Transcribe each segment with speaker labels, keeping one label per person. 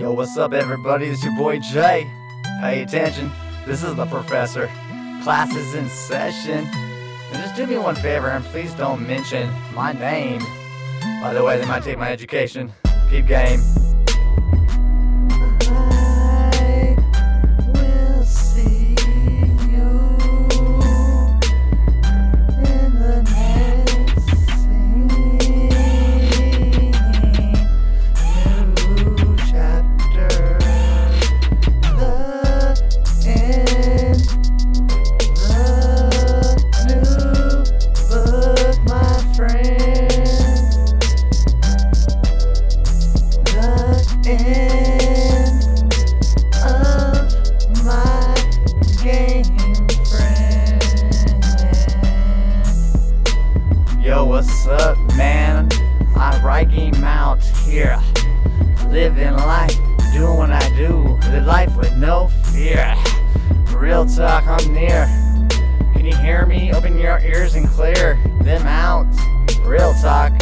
Speaker 1: Yo, what's up, everybody? It's your boy Jay. Pay attention. This is the professor. Class is in session. And just do me one favor and please don't mention my name. By the way, they might take my education. Keep game. Here. Living life, doing what I do. Live life with no fear. Real talk, I'm near. Can you hear me? Open your ears and clear them out. Real talk,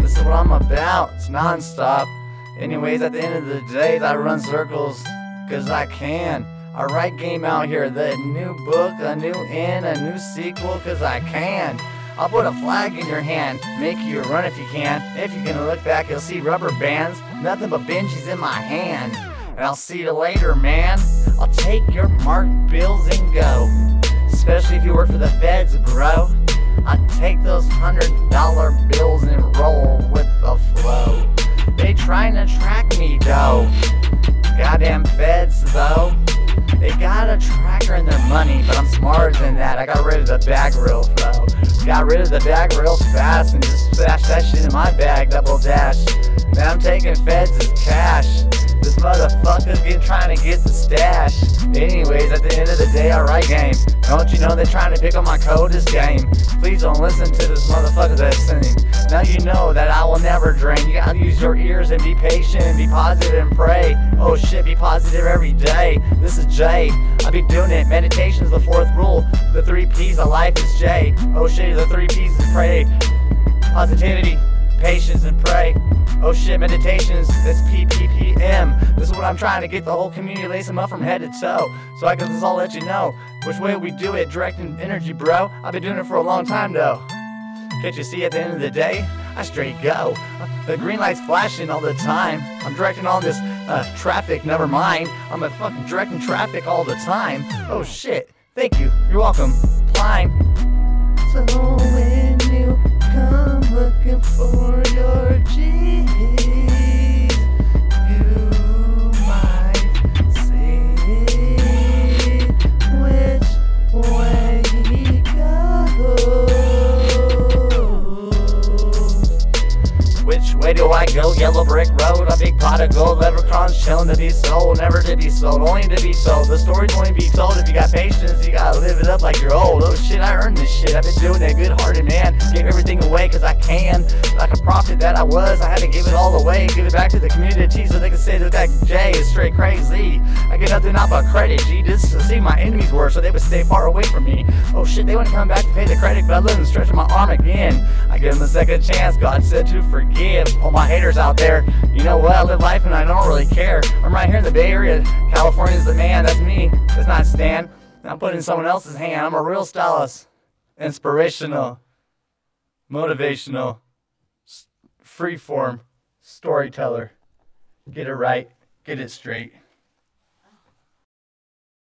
Speaker 1: this is what I'm about. It's non-stop. Anyways, at the end of the day, I run circles because I can. I write game out here, the new book, a new end, a new sequel, cause I can. I'll put a flag in your hand, make you run if you can. If you can look back, you'll see rubber bands, nothing but Benjis in my hand. And I'll see you later, man. I'll take your marked bills and go. Especially if you work for the feds, bro. I take those hundred dollar bills and roll with the flow. They trying to track me, though. Goddamn feds, though. They got a tracker in their money, but I'm smarter than that. I got rid of the bag real slow. Got rid of the bag real fast and just stashed that shit in my bag, double dash. Man, I'm taking feds as cash. This motherfucker's been trying to get the stash. Anyways, at the end of the day, I write game. Don't you know they're trying to pick up my code this game? Please don't listen to this motherfucker that's singing. Now you know that I will never drain. You gotta use your ears and be patient, be positive and pray. Oh shit, be positive every day. This is Jay. I be doing it. Meditation's the fourth rule. The three P's of life is J. Oh shit, the three P's is pray. Positivity, patience, and pray. Oh shit, meditations, that's PPPM. This is what I'm trying to get the whole community, them up from head to toe. So I can just all let you know which way we do it, directing energy, bro. I've been doing it for a long time though. Can't you see at the end of the day, I straight go. The green light's flashing all the time. I'm directing all this uh, traffic, never mind. I'm a fucking directing traffic all the time. Oh shit, thank you, you're welcome. Climb. So do I go? Yellow brick road, a big pot of gold, leprechauns chilling to be sold, never to be sold, only to be told. The story's only be told if you got patience, you gotta live it up like you're old. Oh shit, I earned this shit. I've been doing it good hearted, man. Gave everything away cause I can. Like a prophet that I was, I had to give it all away, give it back to the community so they can say that that Jay is straight crazy. I get nothing out but credit, G. This to see my enemies were so they would stay far away from me. Oh shit, they wouldn't come back to pay the credit, but I let them stretch my arm again. I give them a second chance, God said to forgive. All my haters out there, you know what? I live life and I don't really care. I'm right here in the Bay Area. California's the man, that's me. It's not Stan. I'm putting in someone else's hand. I'm a real stylist. Inspirational. Motivational. Freeform. Storyteller. Get it right. Get it straight.